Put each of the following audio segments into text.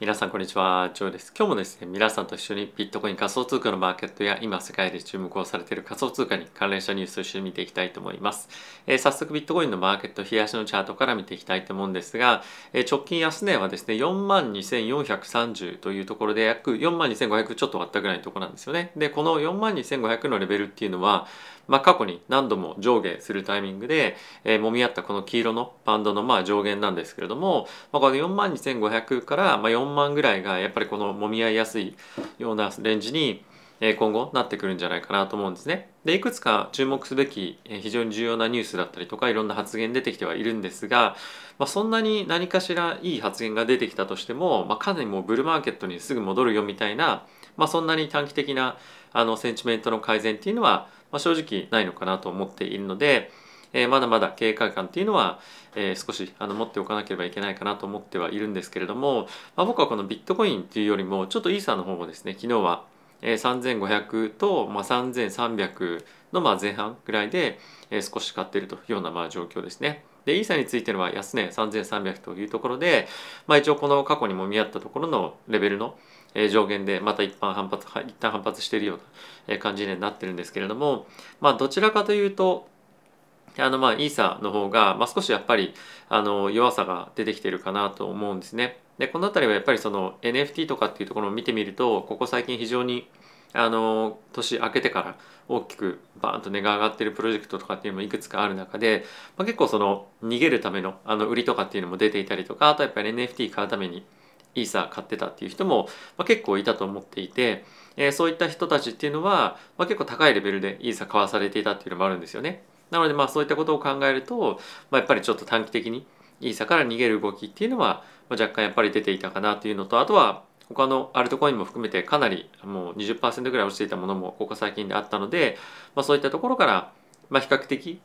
皆さんこんにちは、ジョーです。今日もですね、皆さんと一緒にビットコイン仮想通貨のマーケットや今世界で注目をされている仮想通貨に関連したニュースを一緒に見ていきたいと思います。えー、早速ビットコインのマーケット、冷やしのチャートから見ていきたいと思うんですが、えー、直近安値はですね、42,430というところで約42,500ちょっと割ったぐらいのところなんですよね。で、この42,500のレベルっていうのは、まあ、過去に何度も上下するタイミングで、えー、揉み合ったこの黄色のバンドのまあ上限なんですけれども、まあ、この42,500からまあ4万ぐらいがやっぱりこの揉み合いやすいようなレンジに今後なってくるんじゃないかなと思うんですね。でいくつか注目すべき非常に重要なニュースだったりとかいろんな発言出てきてはいるんですが、まあ、そんなに何かしらいい発言が出てきたとしても、まあ、かなりもうブルーマーケットにすぐ戻るよみたいな、まあ、そんなに短期的なあのセンチメントの改善っていうのはまあ、正直ないのかなと思っているので、えー、まだまだ警戒感っていうのは、えー、少しあの持っておかなければいけないかなと思ってはいるんですけれども、まあ、僕はこのビットコインっていうよりもちょっとイーサーの方もですね昨日は、えー、3500と、まあ、3300のまあ前半ぐらいで、えー、少し買っているというようなまあ状況ですね。でイーサについてのは安値3300というところで、まあ、一応この過去にも見合ったところのレベルの上限でまた一般反発一旦反発しているような感じになってるんですけれどもまあどちらかというとあのまあイーサの方が、まあ、少しやっぱりあの弱さが出てきてるかなと思うんですね。でこの辺りはやっぱりその NFT とかっていうところを見てみるとここ最近非常にあの年明けてから大きくバーンと値が上がってるプロジェクトとかっていうのもいくつかある中で、まあ、結構その逃げるためのあの売りとかっていうのも出ていたりとかあとやっぱり NFT 買うためにイーサー買ってたっていう人も、まあ、結構いたと思っていて、えー、そういった人たちっていうのは、まあ、結構高いレベルでイーサー買わされていたっていうのもあるんですよね。なのでまあそういったことを考えると、まあ、やっぱりちょっと短期的にイーサから逃げる動きっていうのは、まあ、若干やっぱり出ていたかなというのとあとは他のアルトコインも含めてかなりもう20%ぐらい落ちていたものもここ最近であったので、まあ、そういったところから、まあ、比較的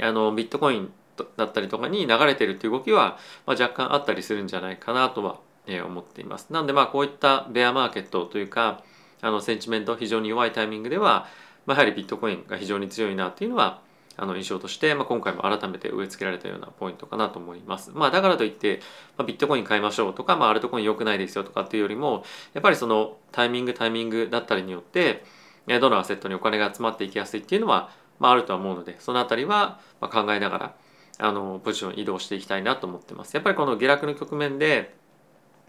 あのビットコインだったりとかに流れてるっていう動きは、まあ、若干あったりするんじゃないかなとは、思っています。なんでまあこういったベアマーケットというかあのセンチメント非常に弱いタイミングでは、まあ、やはりビットコインが非常に強いなっていうのはあの印象として、まあ、今回も改めて植え付けられたようなポイントかなと思います。まあ、だからといって、まあ、ビットコイン買いましょうとか、まあ、アルトコイン良くないですよとかっていうよりもやっぱりそのタイミングタイミングだったりによってどのアセットにお金が集まっていきやすいっていうのは、まあ、あるとは思うのでその辺りは考えながらあのポジション移動していきたいなと思ってます。やっぱりこの下落の局面で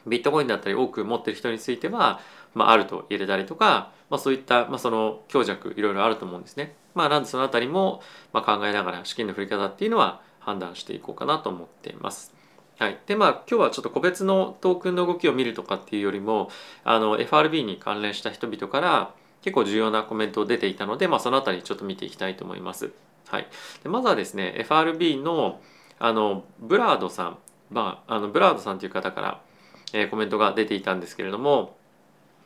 ビットコインだったり多く持ってる人については、まあ、あると入れたりとか、まあ、そういった、まあ、その強弱いろいろあると思うんですね。まあ、なんでその辺りも、まあ、考えながら資金の振り方っていうのは判断していこうかなと思っています。はい、でまあ今日はちょっと個別のトークンの動きを見るとかっていうよりもあの FRB に関連した人々から結構重要なコメント出ていたので、まあ、その辺りちょっと見ていきたいと思います。はい、でまずはですね FRB のあのブラードさん、まあ、あのブラードさんという方から、え、コメントが出ていたんですけれども、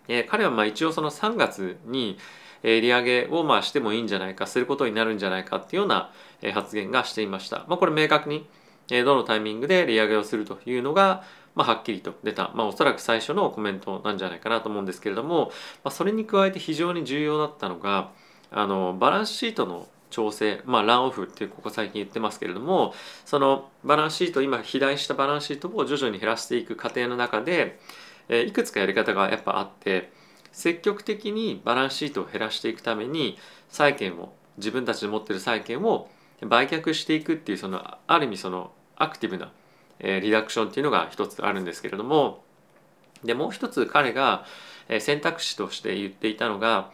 え、彼はまあ一応その3月にえ利上げをまあしてもいいんじゃないかすることになるんじゃないかっていうような発言がしていました。まあ、これ明確にどのタイミングで利上げをするというのが、まあ、はっきりと出た、まあ、おそらく最初のコメントなんじゃないかなと思うんですけれども、まあ、それに加えて非常に重要だったのがあのバランスシートの調整、まあ、ランオフってここ最近言ってますけれどもそのバランスシート今肥大したバランスシートを徐々に減らしていく過程の中で、えいくつかやり方がやっぱあって積極的にバランスシートを減らしていくために債券を自分たちで持ってる債券を売却していくっていうそのある意味そのアクティブな、えリダクションっていうのが一つあるんですけれどもでもう一つ彼が選択肢として言っていたのが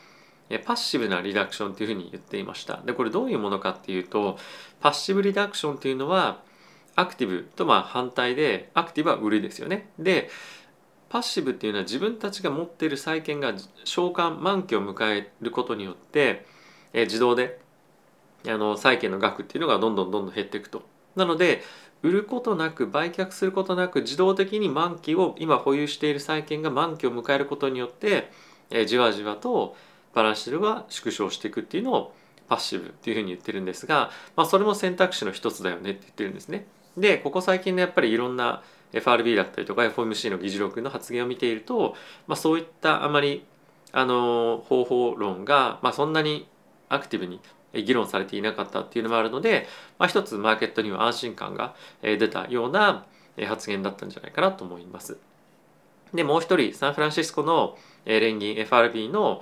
パッシブなリダクションっていうふうに言っていましたでこれどういうものかっていうとパッシブリダクションっていうのはアクティブとまあ反対でアクティブは売りですよねでパッシブっていうのは自分たちが持っている債券が償還満期を迎えることによって、え自動であの債券の額っていうのがどんどんどんどん減っていくと。なので売ることなく売却することなく自動的に満期を今保有している債券が満期を迎えることによって、えじわじわとバランスシールが縮小していくっていうのをパッシブっていうふうに言ってるんですが、まあ、それも選択肢の一つだよねって言ってるんですね。でここ最近のやっぱりいろんな FRB だったりとか FOMC の議事録の発言を見ていると、まあ、そういったあまりあの方法論が、まあ、そんなにアクティブに議論されていなかったっていうのもあるので、まあ、一つマーケットには安心感が出たような発言だったんじゃないかなと思います。でもう一人サンフランシスコの連銀 FRB の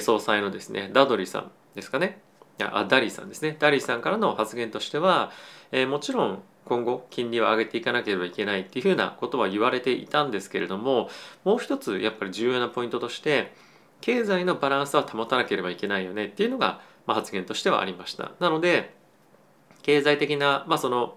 総裁のですねダドリさんですかね。あダリーさんですね。ダリーさんからの発言としては、えー、もちろん今後金利を上げていかなければいけないっていうふうなことは言われていたんですけれどももう一つやっぱり重要なポイントとして経済のバランスは保たなければいけないよねっていうのが、まあ、発言としてはありました。なので経済的な、まあ、その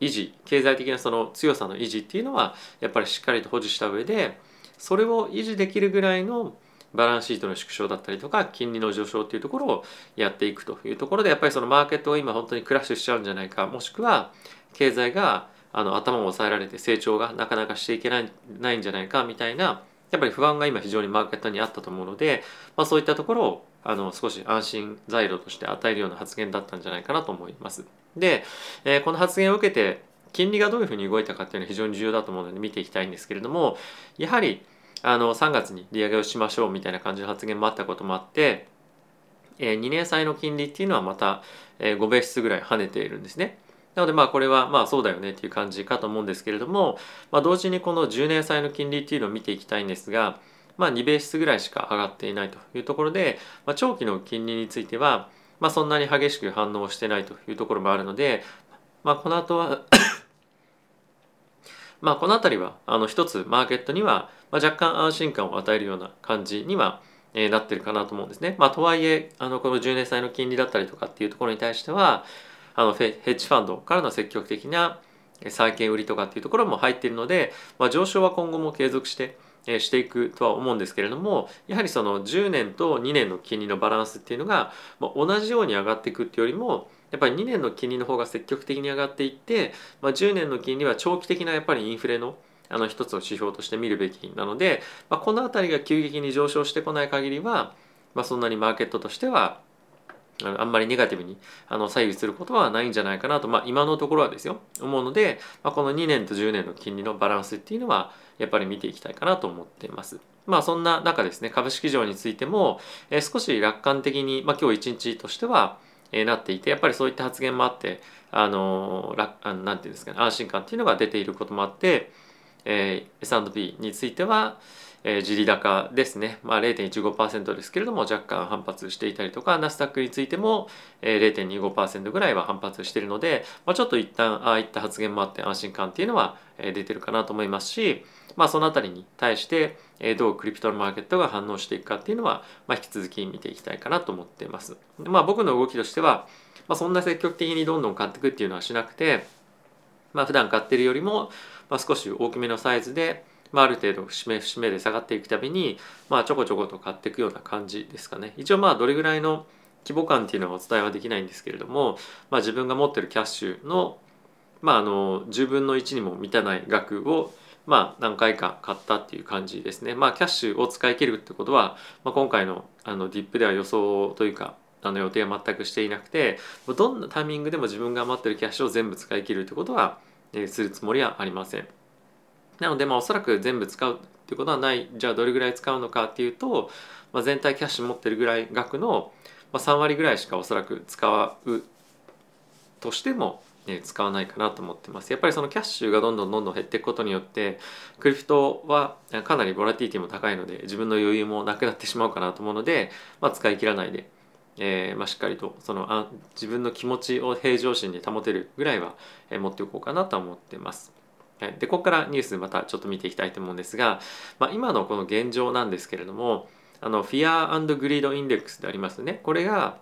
維持経済的なその強さの維持っていうのはやっぱりしっかりと保持した上でそれを維持できるぐらいのバランスシートの縮小だったりとか金利の上昇っていうところをやっていくというところでやっぱりそのマーケットが今本当にクラッシュしちゃうんじゃないかもしくは経済があの頭を抑えられて成長がなかなかしていけないないんじゃないかみたいなやっぱり不安が今非常にマーケットにあったと思うので、まあ、そういったところをあの少し安心材料として与えるような発言だったんじゃないかなと思います。で、えー、この発言を受けて金利がどういうふうに動いたかっていうのは非常に重要だと思うので見ていきたいんですけれどもやはりあの3月に利上げをしましょうみたいな感じの発言もあったこともあって、えー、2年債の金利っていうのはまた、えー、5ベースぐらい跳ねているんですね。なのでまあこれはまあそうだよねっていう感じかと思うんですけれども、まあ、同時にこの10年債の金利っていうのを見ていきたいんですが、まあ、2ベースぐらいしか上がっていないというところで、まあ、長期の金利については、まあ、そんなに激しく反応してないというところもあるので、まあ、この後は まあこの辺りはあの一つマーケットには若干安心感を与えるような感じにはえなってるかなと思うんですね。まあ、とはいえあのこの10年債の金利だったりとかっていうところに対してはあのヘッジファンドからの積極的な債券売りとかっていうところも入っているので、まあ、上昇は今後も継続してしていくとは思うんですけれどもやはりその10年と2年の金利のバランスっていうのが、同じように上がっていくっていうよりもやっぱり2年の金利の方が積極的に上がっていって、まあ、10年の金利は長期的なやっぱりインフレのあの一つの指標として見るべきなので、まあ、この辺りが急激に上昇してこない限りは、まあ、そんなにマーケットとしてはあんまりネガティブにあの左右することはないんじゃないかなと、まあ、今のところはですよ思うので、まあ、この2年と10年の金利のバランスっていうのはやっぱり見ていきたいかなと思っています。まあそんな中ですね株式市場についても、え、少し楽観的に、まあ、今日一日としては、え、なっていてやっぱりそういった発言もあってあのー、あのなんていうんですかね安心感っていうのが出ていることもあって、えー、S&P については、えー、地利高ですね、まあ、0.15%ですけれども若干反発していたりとかナスダックについても、えー、0.25%ぐらいは反発しているので、まあ、ちょっと一旦ああいった発言もあって安心感っていうのは、えー、出てるかなと思いますし、まあ、その辺りに対して、えー、どうクリプトのマーケットが反応していくかっていうのは、まあ、引き続き見ていきたいかなと思っています。まあ、僕の動きとしては、まあ、そんな積極的にどんどん買っていくっていうのはしなくて、まあ、普段買ってるよりも、まあ、少し大きめのサイズでまあ、ある程度節目節目で下がっていくたびに、まあ、ちょこちょこと買っていくような感じですかね一応まあどれぐらいの規模感っていうのはお伝えはできないんですけれども、まあ、自分が持ってるキャッシュの,、まあ、あの10分の1にも満たない額をまあ、何回か買ったっていう感じですね。まあ、キャッシュを使い切るってことは、まあ、今回のあのディップでは予想というか、あの予定は全くしていなくて、どんなタイミングでも自分が余ってるキャッシュを全部使い切るってことは、えー、するつもりはありません。なのでまあおそらく全部使うっていうことはないじゃあどれぐらい使うのかっていうと、まあ、全体キャッシュ持ってるぐらい額の3割ぐらいしかおそらく使うとしても、ね、使わないかなと思ってますやっぱりそのキャッシュがどんどんどんどん減っていくことによって crypto はかなりボラティリティも高いので自分の余裕もなくなってしまうかなと思うので、まあ、使い切らないでえーまあ、しっかりとそのあ自分の気持ちを平常心に保てるぐらいは、え、持っておこうかなと思ってます。はいでここからニュースまたちょっと見ていきたいと思うんですが、まあ、今のこの現状なんですけれどもあの Fear Greed Index でありますねこれが、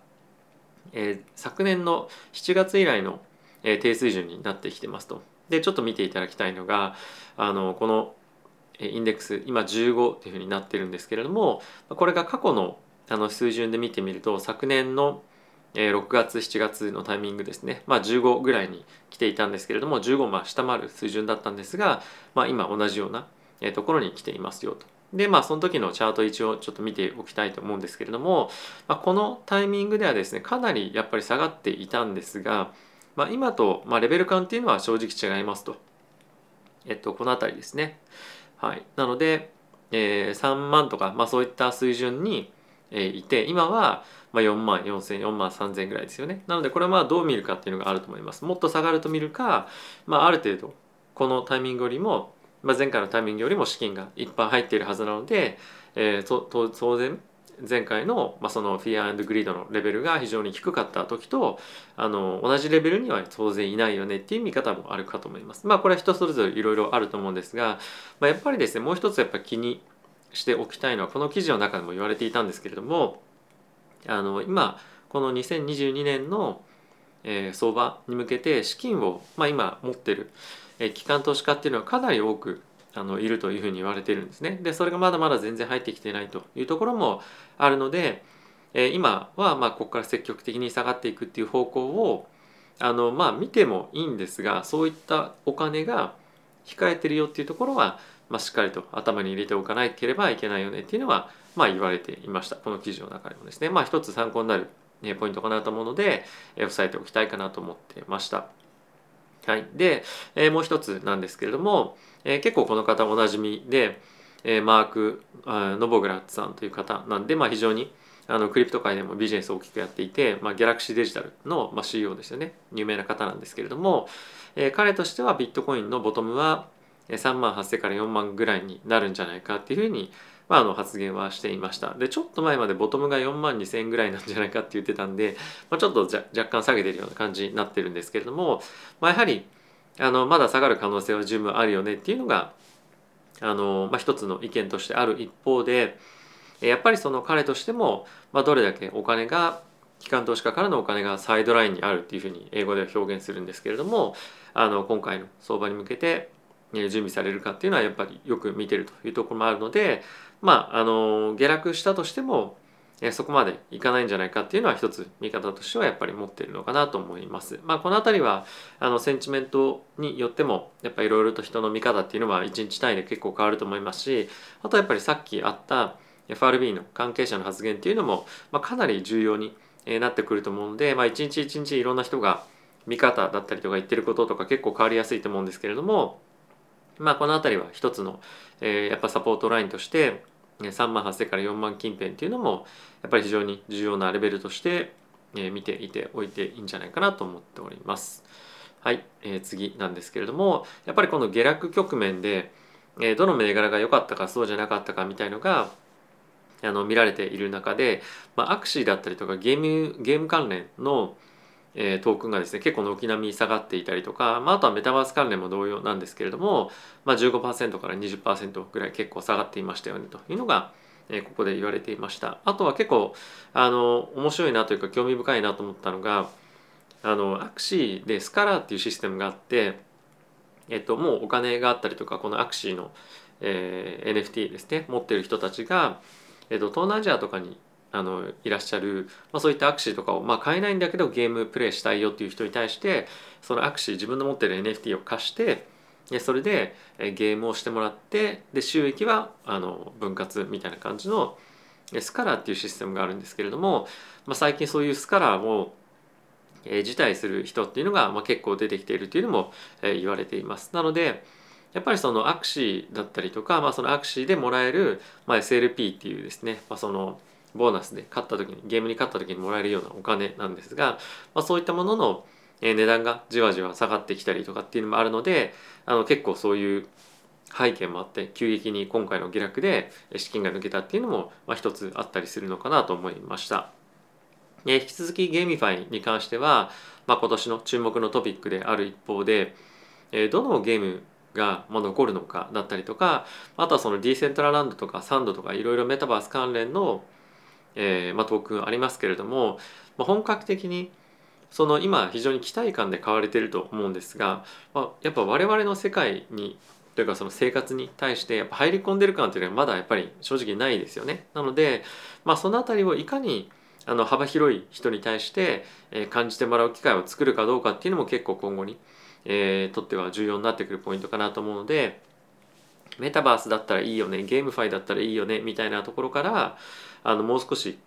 えー、昨年の7月以来の、えー、低水準になってきてますと。でちょっと見ていただきたいのがあのこのインデックス今15というふうになってるんですけれどもこれが過去のあの水準で見てみると昨年のえ6月7月のタイミングですね、まあ、15ぐらいに来ていたんですけれども15まあ下回る水準だったんですが、まあ、今同じようなところに来ていますよと。でまあその時のチャート一応ちょっと見ておきたいと思うんですけれども、まあ、このタイミングではですねかなりやっぱり下がっていたんですが、まあ、今と、まあ、レベル感っていうのは正直違いますと。えっとこの辺りですね。はい、なので、えー、3万とか、まあ、そういった水準に、えー、いて今はまあ、4万4000 4万3000ぐらいですよねなのでこれはまあどう見るかっていうのがあると思いますもっと下がると見るか、まあ、ある程度このタイミングよりもまあ、前回のタイミングよりも資金がいっぱい入っているはずなので、えー、当然前回の,、まあそのフィアグリードのレベルが非常に低かった時とあの同じレベルには当然いないよねっていう見方もあるかと思います。まあこれは人それぞれいろいろあると思うんですが、まあ、やっぱりですねもう一つやっぱ気にしておきたいのはこの記事の中でも言われていたんですけれどもあの今この2022年の、えー、相場に向けて資金を、まあ、今持ってる、えー、機関投資家っていうのはかなり多くあのいるというふうに言われてるんですね。でそれがまだまだ全然入ってきてないというところもあるので、えー、今はまあここから積極的に下がっていくっていう方向をあのまあ見てもいいんですがそういったお金が控えてるよっていうところは、まあ、しっかりと頭に入れておかなければいけないよねっていうのはまあ言われていました。この記事の中でもですね。まあ一つ参考になるポイントかなと思うので押さえておきたいかなと思ってました。はい、で、え、もう一つなんですけれども、え、結構この方おなじみで、え、マーク・ノボグラッツさんという方なんで、まあ、非常にあのクリプト界でもビジネスを大きくやっていて、まあ、ギャラクシーデジタルの、まあ、CEO ですよね。有名な方なんですけれども、え、彼としてはビットコインのボトムは3万8000から4万ぐらいになるんじゃないかっていうふうに、まあ、あの発言はしていました。でちょっと前までボトムが4万2000円ぐらいなんじゃないかって言ってたんで、まあ、ちょっと若干下げてるような感じになってるんですけれども、まあ、やはりあのまだ下がる可能性は十分あるよねっていうのがあの、まあ、一つの意見としてある一方でやっぱりその彼としても、まあ、どれだけお金が機関投資家からのお金がサイドラインにあるっていうふうに英語では表現するんですけれどもあの今回の相場に向けて準備されるかっていうのはやっぱりよく見てるというところもあるのでまああの下落したとしてもそこまでいかないんじゃないかっていうのは一つ見方としてはやっぱり持っているのかなと思います。まあ、この辺りはあのセンチメントによってもやっぱりいろいろと人の見方っていうのは1日単位で結構変わると思いますしあとやっぱりさっきあった FRB の関係者の発言っていうのも、まあ、かなり重要になってくると思うので、まあ、一日一日いろんな人が見方だったりとか言ってることとか結構変わりやすいと思うんですけれどもまあこの辺りは一つの、えー、やっぱサポートラインとして3万8000から4万近辺っていうのもやっぱり非常に重要なレベルとして見ていておいていいんじゃないかなと思っております。はい、えー、次なんですけれどもやっぱりこの下落局面で、えー、どの銘柄が良かったかそうじゃなかったかみたいのがあの見られている中で、まあ、アクシーだったりとかゲームゲーム関連の、えー、トークンがですね結構軒並み下がっていたりとか、まあ、あとはメタバース関連も同様なんですけれども、まあ15%、から20%ぐらい結構下がっていましたよねというのが、えー、ここで言われていました。あとは結構あの面白いなというか興味深いなと思ったのがあのアクシーでスカラーっていうシステムがあって、えっと、もうお金があったりとかこのアクシーの、えー、NFT ですね持ってる人たちが、えっと、東南アジアとかにあのいらっしゃる、まあ、そういったアクシーとかを、まあ、買えないんだけどゲームプレイしたいよっていう人に対してそのアクシー自分の持ってる NFT を貸してでそれでゲームをしてもらってで収益はあの分割みたいな感じのスカラーっていうシステムがあるんですけれども、まあ、最近そういうスカラーを辞退する人っていうのが、まあ、結構出てきているというのも言われています。なのでやっぱりそのアクシーだったりとか、まあ、そのアクシーでもらえる、まあ、SLP っていうですね、まあ、そのボーナスで勝った時にゲームに勝った時にもらえるようなお金なんですが、まあ、そういったものの値段がじわじわ下がってきたりとかっていうのもあるのであの結構そういう背景もあって急激に今回の下落で資金が抜けたっていうのも、まあ、一つあったりするのかなと思いました。引き続き GameFi に関しては、まあ、今年の注目のトピックである一方でえどのゲームが残るのかだったりとかあとはそのディーセントラランドとかサンドとかいろいろメタバース関連のえーまあ、トークンありますけれども、まあ、本格的にその今非常に期待感で買われてると思うんですが、まあ、やっぱ我々の世界にというかその生活に対してやっぱ入り込んでる感というのはまだやっぱり正直ないですよね。なので、まあ、その辺りをいかにあの幅広い人に対して感じてもらう機会を作るかどうかっていうのも結構今後に、えー、とっては重要になってくるポイントかなと思うのでメタバースだったらいいよねゲームファイだったらいいよねみたいなところからあのもう少し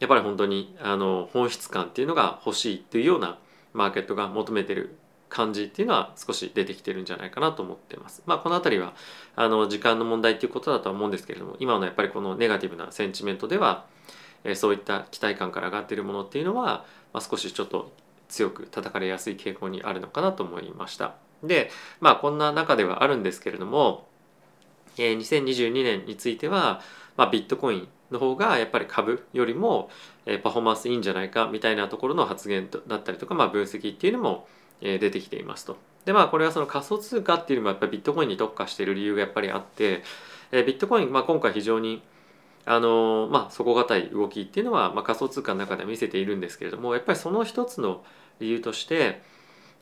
やっぱり本当にあの本質感っていうのが欲しいっていうようなマーケットが求めてる感じっていうのは少し出てきてるんじゃないかなと思ってます。まあこの辺りはあの時間の問題っていうことだとは思うんですけれども今のやっぱりこのネガティブなセンチメントではえそういった期待感から上がってるものっていうのは、まあ、少しちょっと強く叩かれやすい傾向にあるのかなと思いました。でまあこんな中ではあるんですけれどもえー、2022年については、まあ、ビットコインの方がやっぱり株よりも、えー、パフォーマンスいいんじゃないかみたいなところの発言だったりとか、まあ、分析っていうのも、えー、出てきていますと。でまあこれはその仮想通貨っていうのもやっぱりビットコインに特化している理由がやっぱりあって、えー、ビットコイン、まあ、今回非常にあのまあ底堅い動きっていうのは、まあ、仮想通貨の中で見せているんですけれどもやっぱりその一つの理由として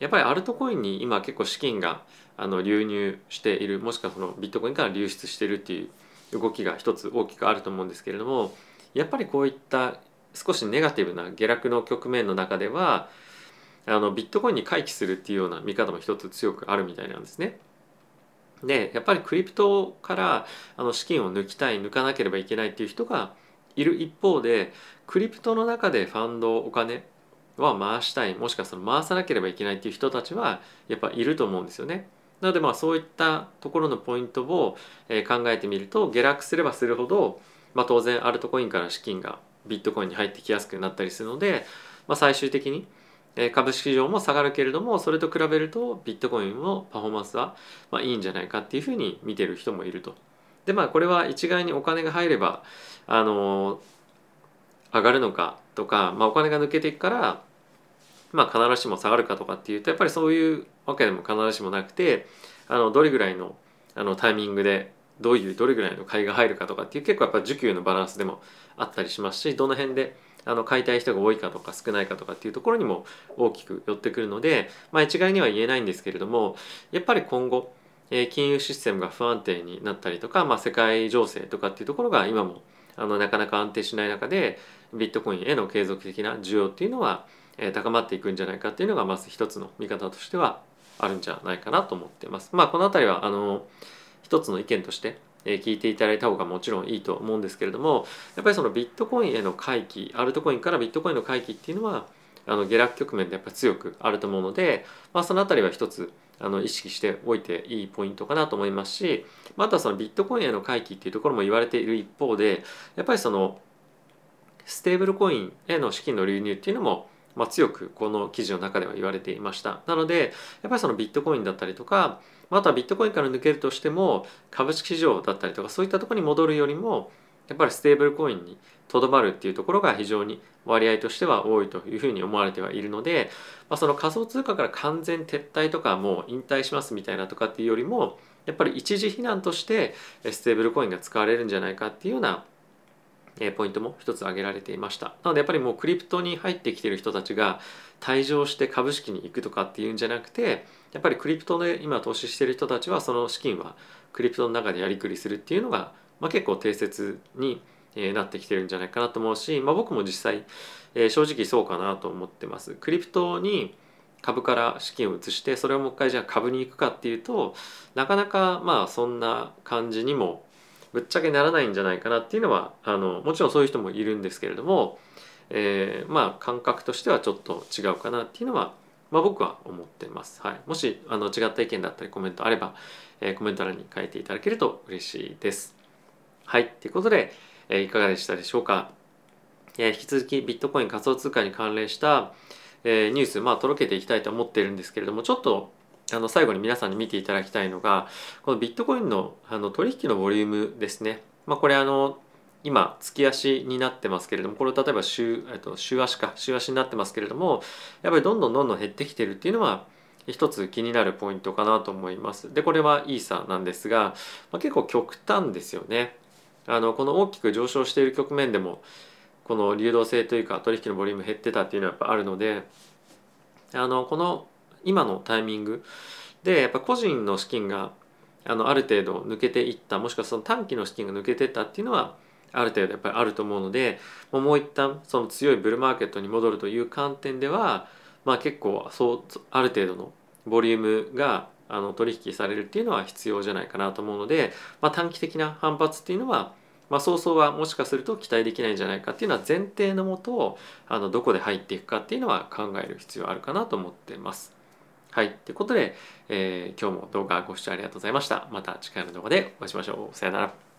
やっぱりアルトコインに今結構資金があの流入しているもしくはそのビットコインから流出しているっていう動きが一つ大きくあると思うんですけれどもやっぱりこういった少しネガティブな下落の局面の中ではあのビットコインに回帰するっていうような見方も一つ強くあるみたいなんですね。でやっぱりクリプトからあの資金を抜きたい抜かなければいけないっていう人がいる一方でクリプトの中でファンドお金は回したいもしくはその回さなければいけないっていう人たちはやっぱいると思うんですよね。なのでまあそういったところのポイントを考えてみると下落すればするほど、まあ、当然アルトコインから資金がビットコインに入ってきやすくなったりするので、まあ、最終的に株式市場も下がるけれどもそれと比べるとビットコインのパフォーマンスはまあいいんじゃないかっていうふうに見てる人もいると。でまあこれは一概にお金が入ればあの上がるのかとか、まあ、お金が抜けていくからまあ必ずしも下がるかとかっていうとやっぱりそういうわけでも必ずしもなくてあのどれぐらいのあのタイミングでどういうどれぐらいの買いが入るかとかっていう結構やっぱ需給のバランスでもあったりしますしどの辺であの買いたい人が多いかとか少ないかとかっていうところにも大きく寄ってくるので、まあ、一概には言えないんですけれどもやっぱり今後、えー、金融システムが不安定になったりとか、まあ、世界情勢とかっていうところが今もあのなかなか安定しない中でビットコインへの継続的な需要っていうのは、高まっていくんじゃないかっていうのがまず一つの見方としてはあるんじゃないかなと思ってます。まあ、この辺りはあの一つの意見として聞いていただいた方がもちろんいいと思うんですけれどもやっぱりそのビットコインへの回帰アルトコインからビットコインの回帰っていうのはあの下落局面でやっぱり強くあると思うので、まあ、その辺りは一つあの意識しておいていいポイントかなと思いますしまたそのビットコインへの回帰っていうところも言われている一方でやっぱりそのステーブルコインへの資金の流入っていうのもまあ、強くこの記事の中では言われていました。なのでやっぱりそのビットコインだったりとかまたビットコインから抜けるとしても株式市場だったりとかそういったところに戻るよりもやっぱりステーブルコインにとどまるっていうところが非常に割合としては多いというふうに思われてはいるので、まあ、その仮想通貨から完全撤退とかもう引退しますみたいなとかっていうよりもやっぱり一時避難としてステーブルコインが使われるんじゃないかっていうようなえポイントも一つ挙げられていましたなのでやっぱりもうクリプトに入ってきてる人たちが退場して株式に行くとかっていうんじゃなくてやっぱりクリプトで今投資してる人たちはその資金はクリプトの中でやりくりするっていうのが、まあ、結構定説になってきてるんじゃないかなと思うし、まあ、僕も実際、えー、正直そうかなと思ってます。クリプトに株から資金を移してそれをもう一回じゃあ株に行くかっていうとなかなかまあそんな感じにもぶっちゃけならないんじゃないかなっていうのはあのもちろんそういう人もいるんですけれども、えー、まあ感覚としてはちょっと違うかなっていうのはまあ、僕は思ってます。はい、もしあの違った意見だったりコメントあれば、えー、コメント欄に書いていただけると嬉しいです。はい、ということで、えー、いかがでしたでしょうか？えー、引き続きビットコイン仮想通貨に関連した、えー、ニュース、まあ、届けていきたいと思っているんですけれども、ちょっとあの最後に皆さんに見ていただきたいのが、このビットコインのあの取引のボリュームですね。まあ、これあの今月足になってますけれどもこれ例えば週,、と、週足か週足になってますけれどもやっぱりどんどんどんどん減ってきてるっていうのは一つ気になるポイントかなと思います。でこれはイーサなんですが、まあ、結構極端ですよね。あのこの大きく上昇している局面でもこの流動性というか取引のボリューム減ってたっていうのはやっぱあるのであのこの今のタイミングでやっぱ個人の資金があのある程度抜けていったもしくはその短期の資金が抜けてったっていうのはある程度やっぱりあると思うのでもう一旦その強いブルーマーケットに戻るという観点では、まあ、結構そうある程度のボリュームがあの取引されるっていうのは必要じゃないかなと思うので、まあ、短期的な反発っていうのは、まあ、早々はもしかすると期待できないんじゃないかっていうのは前提のもとあのどこで入っていくかっていうのは考える必要あるかなと思ってます。はい。ということで、えー、今日も動画ご視聴ありがとうございました。また次回の動画でお会いしましょう。さよなら。